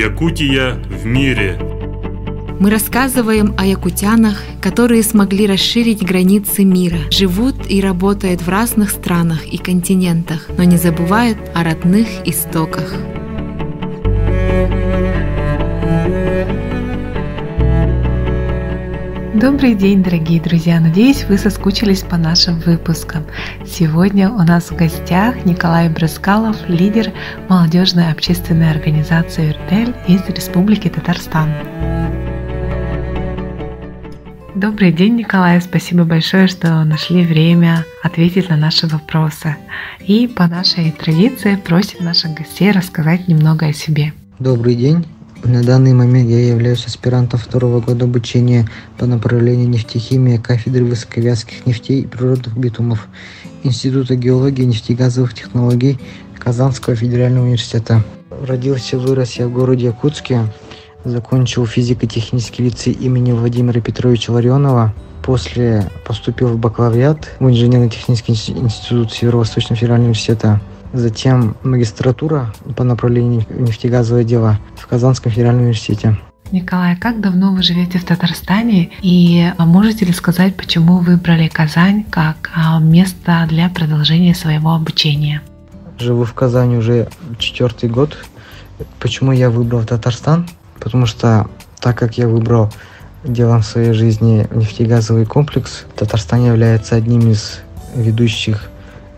Якутия в мире. Мы рассказываем о якутянах, которые смогли расширить границы мира, живут и работают в разных странах и континентах, но не забывают о родных истоках. Добрый день, дорогие друзья! Надеюсь, вы соскучились по нашим выпускам. Сегодня у нас в гостях Николай Брыскалов, лидер молодежной общественной организации «Юртель» из Республики Татарстан. Добрый день, Николай. Спасибо большое, что нашли время ответить на наши вопросы. И по нашей традиции просим наших гостей рассказать немного о себе. Добрый день. На данный момент я являюсь аспирантом второго года обучения по направлению нефтехимия кафедры высоковязких нефтей и природных битумов Института геологии и нефтегазовых технологий Казанского федерального университета. Родился и вырос я в городе Якутске. Закончил физико-технический лицей имени Владимира Петровича Ларионова. После поступил в бакалавриат в инженерно-технический институт Северо-Восточного федерального университета затем магистратура по направлению нефтегазовое дело в Казанском федеральном университете. Николай, как давно вы живете в Татарстане и а, можете ли сказать, почему выбрали Казань как а, место для продолжения своего обучения? Живу в Казани уже четвертый год. Почему я выбрал Татарстан? Потому что так как я выбрал делом своей жизни нефтегазовый комплекс, Татарстан является одним из ведущих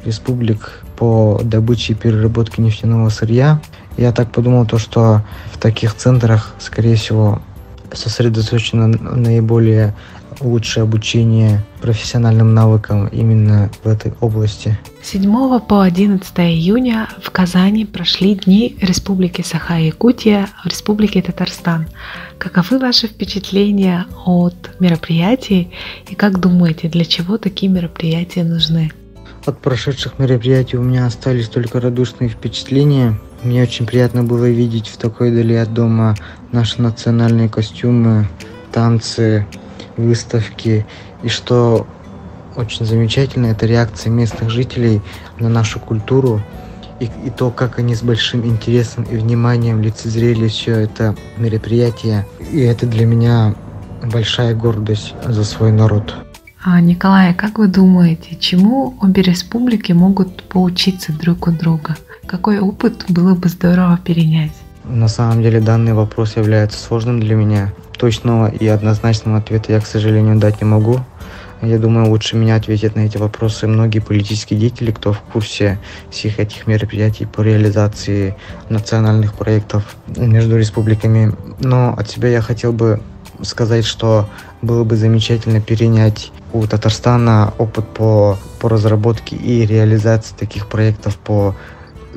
республик по добыче и переработке нефтяного сырья. Я так подумал, то, что в таких центрах, скорее всего, сосредоточено наиболее лучшее обучение профессиональным навыкам именно в этой области. 7 по 11 июня в Казани прошли Дни Республики Саха-Якутия в Республике Татарстан. Каковы ваши впечатления от мероприятий и как думаете, для чего такие мероприятия нужны? От прошедших мероприятий у меня остались только радушные впечатления. Мне очень приятно было видеть в такой дали от дома наши национальные костюмы, танцы, выставки. И что очень замечательно, это реакция местных жителей на нашу культуру и, и то, как они с большим интересом и вниманием лицезрели все это мероприятие. И это для меня большая гордость за свой народ. А, Николай, как вы думаете, чему обе республики могут поучиться друг у друга? Какой опыт было бы здорово перенять? На самом деле данный вопрос является сложным для меня. Точного и однозначного ответа я, к сожалению, дать не могу. Я думаю, лучше меня ответят на эти вопросы многие политические деятели, кто в курсе всех этих мероприятий по реализации национальных проектов между республиками. Но от себя я хотел бы сказать, что было бы замечательно перенять у Татарстана опыт по, по разработке и реализации таких проектов по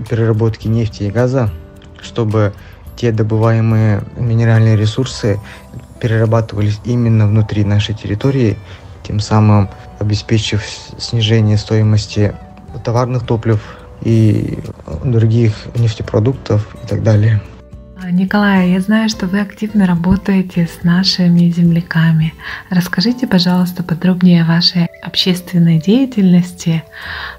переработке нефти и газа, чтобы те добываемые минеральные ресурсы перерабатывались именно внутри нашей территории, тем самым обеспечив снижение стоимости товарных топлив и других нефтепродуктов и так далее. Николай, я знаю, что вы активно работаете с нашими земляками. Расскажите, пожалуйста, подробнее о вашей общественной деятельности.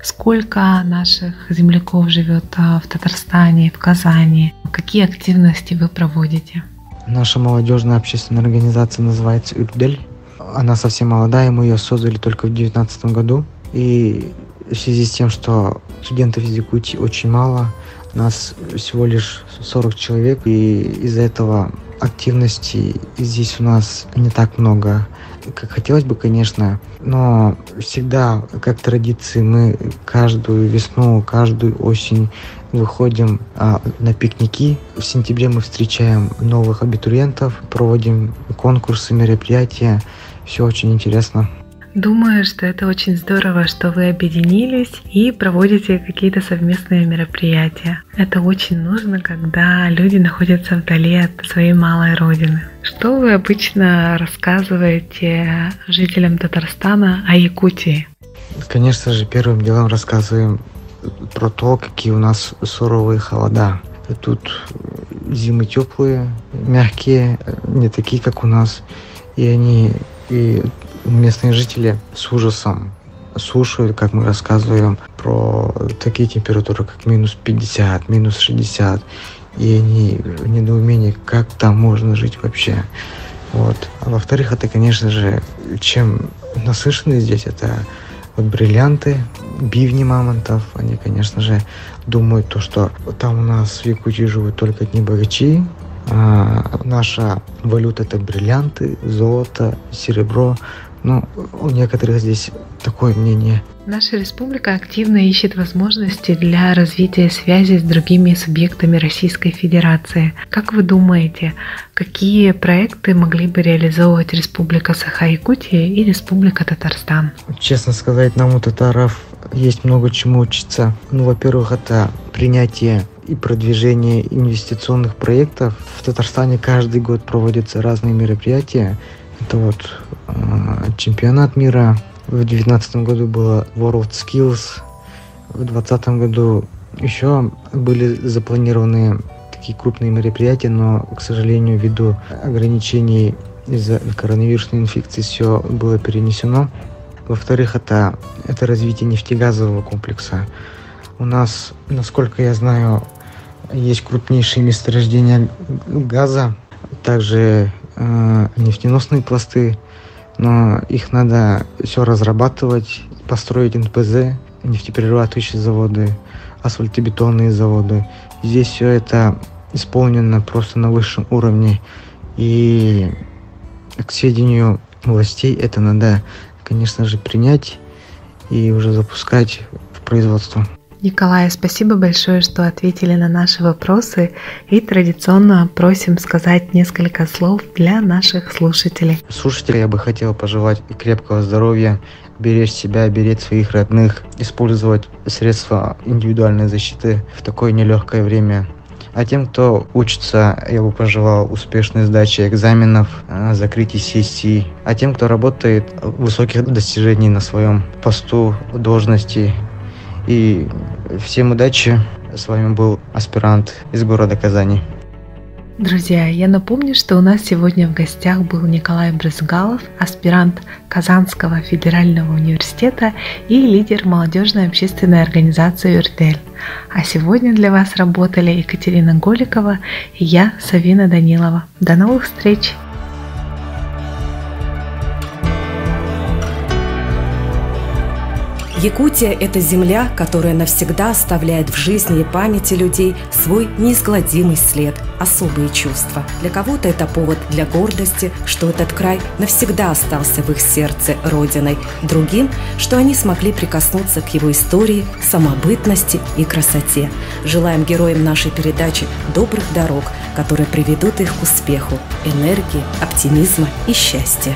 Сколько наших земляков живет а, в Татарстане, в Казани? Какие активности вы проводите? Наша молодежная общественная организация называется «Юрдель». Она совсем молодая, мы ее создали только в 2019 году. И в связи с тем, что студентов из Якутии очень мало, нас всего лишь 40 человек, и из-за этого активности здесь у нас не так много, как хотелось бы, конечно, но всегда, как традиции, мы каждую весну, каждую осень выходим а, на пикники. В сентябре мы встречаем новых абитуриентов, проводим конкурсы, мероприятия. Все очень интересно. Думаю, что это очень здорово, что вы объединились и проводите какие-то совместные мероприятия. Это очень нужно, когда люди находятся вдали от своей малой родины. Что вы обычно рассказываете жителям Татарстана о Якутии? Конечно же, первым делом рассказываем про то, какие у нас суровые холода. Тут зимы теплые, мягкие, не такие, как у нас. И они и местные жители с ужасом слушают, как мы рассказываем про такие температуры, как минус 50, минус 60. и они в недоумении, как там можно жить вообще. Вот. А во-вторых, это, конечно же, чем насыщены здесь, это вот бриллианты, бивни мамонтов. Они, конечно же, думают то, что там у нас в Якутии живут только одни богачи, а наша валюта это бриллианты, золото, серебро. Ну, у некоторых здесь такое мнение. Наша республика активно ищет возможности для развития связи с другими субъектами Российской Федерации. Как вы думаете, какие проекты могли бы реализовывать Республика Саха-Якутия и Республика Татарстан? Честно сказать, нам у татаров есть много чему учиться. Ну, во-первых, это принятие и продвижение инвестиционных проектов. В Татарстане каждый год проводятся разные мероприятия. Это вот чемпионат мира в 2019 году было World Skills. В 2020 году еще были запланированы такие крупные мероприятия, но, к сожалению, ввиду ограничений из-за коронавирусной инфекции все было перенесено. Во-вторых, это, это развитие нефтегазового комплекса. У нас, насколько я знаю, есть крупнейшие месторождения газа, также э, нефтеносные пласты, но их надо все разрабатывать, построить НПЗ, нефтеперерабатывающие заводы, асфальтобетонные заводы. Здесь все это исполнено просто на высшем уровне. И к сведению властей это надо, конечно же, принять и уже запускать в производство. Николай, спасибо большое, что ответили на наши вопросы и традиционно просим сказать несколько слов для наших слушателей. Слушателям я бы хотел пожелать крепкого здоровья, беречь себя, беречь своих родных, использовать средства индивидуальной защиты в такое нелегкое время. А тем, кто учится, я бы пожелал успешной сдачи экзаменов, а, закрытия сессий. А тем, кто работает, высоких достижений на своем посту, должности, и всем удачи. С вами был аспирант из города Казани. Друзья, я напомню, что у нас сегодня в гостях был Николай Брызгалов, аспирант Казанского федерального университета и лидер молодежной общественной организации «Юртель». А сегодня для вас работали Екатерина Голикова и я, Савина Данилова. До новых встреч! Якутия – это земля, которая навсегда оставляет в жизни и памяти людей свой неизгладимый след, особые чувства. Для кого-то это повод для гордости, что этот край навсегда остался в их сердце родиной. Другим, что они смогли прикоснуться к его истории, самобытности и красоте. Желаем героям нашей передачи добрых дорог, которые приведут их к успеху, энергии, оптимизма и счастья.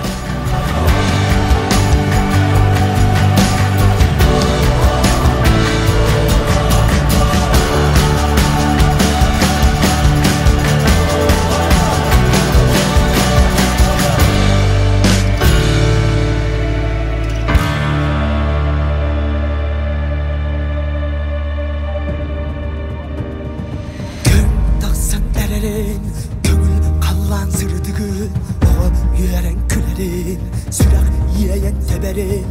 Silah yiyeye teberin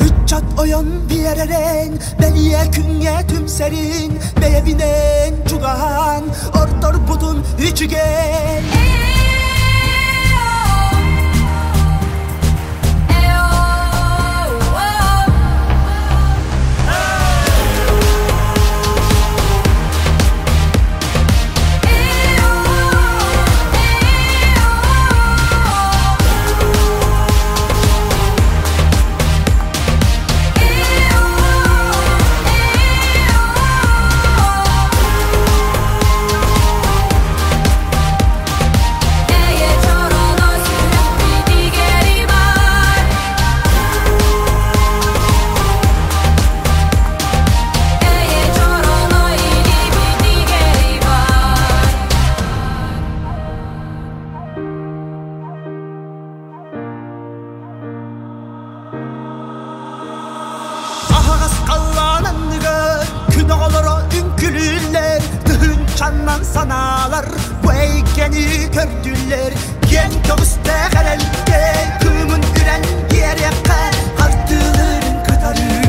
Hüccat oyun bir yereren Beliye künye tümserin Beyevinen cugahan Ortor budun üçgen. Eee ne olur o ünkülüller Dühün canlan sanalar. Bu eykeni gördüler Gen köbüste kalel gel kümün üren yere kal Kartıların kıtarır